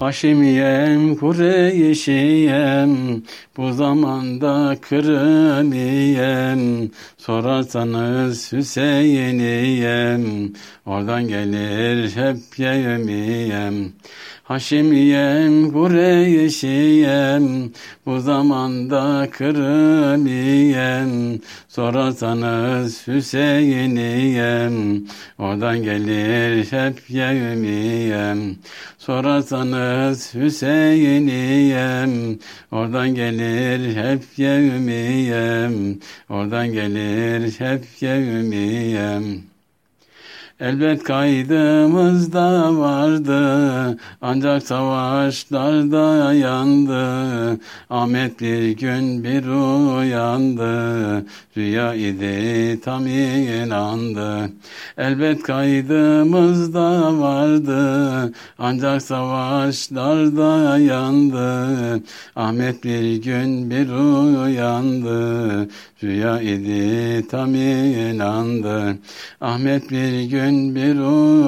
Haşimiyem, Kureyşiyem, bu zamanda Kırımiyem, sorarsanız Hüseyiniyem, oradan gelir hep Yevmiyem. Haşimiyem, Kureyşiyem, bu zamanda Kırımiyem, sorarsanız Hüseyiniyem, oradan gelir hep Yevmiyem. Sorarsanız Hüseyiniyem, oradan gelir hep Yevmiyem, oradan gelir hep Yevmiyem. Elbet kaydımızda vardı, ancak savaşlarda yandı. Ahmet bir gün bir uyandı, rüya idi tam inandı. Elbet kaydımızda vardı, ancak savaşlarda yandı. Ahmet bir gün bir uyandı, rüya idi tam inandı. Ahmet bir gün gün bir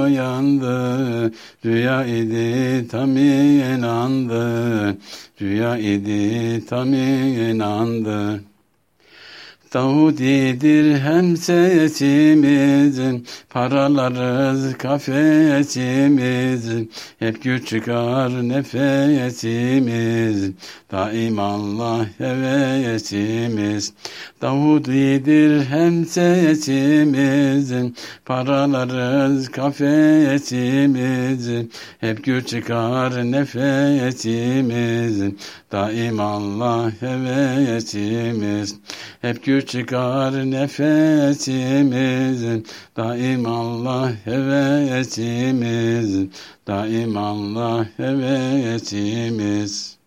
uyandı, rüya idi tam inandı, rüya idi tam inandı. Davudidir hem sesimizin, paralarız kafesimiz, hep güç çıkar nefesimiz, daim Allah hevesimiz. Davudidir hem sesimizin, paralarız kafesimiz, hep güç çıkar nefesimiz, daim Allah hevesimiz. Hep güç çıkar nefesimiz, daim Allah hevesimiz, daim Allah hevesimiz.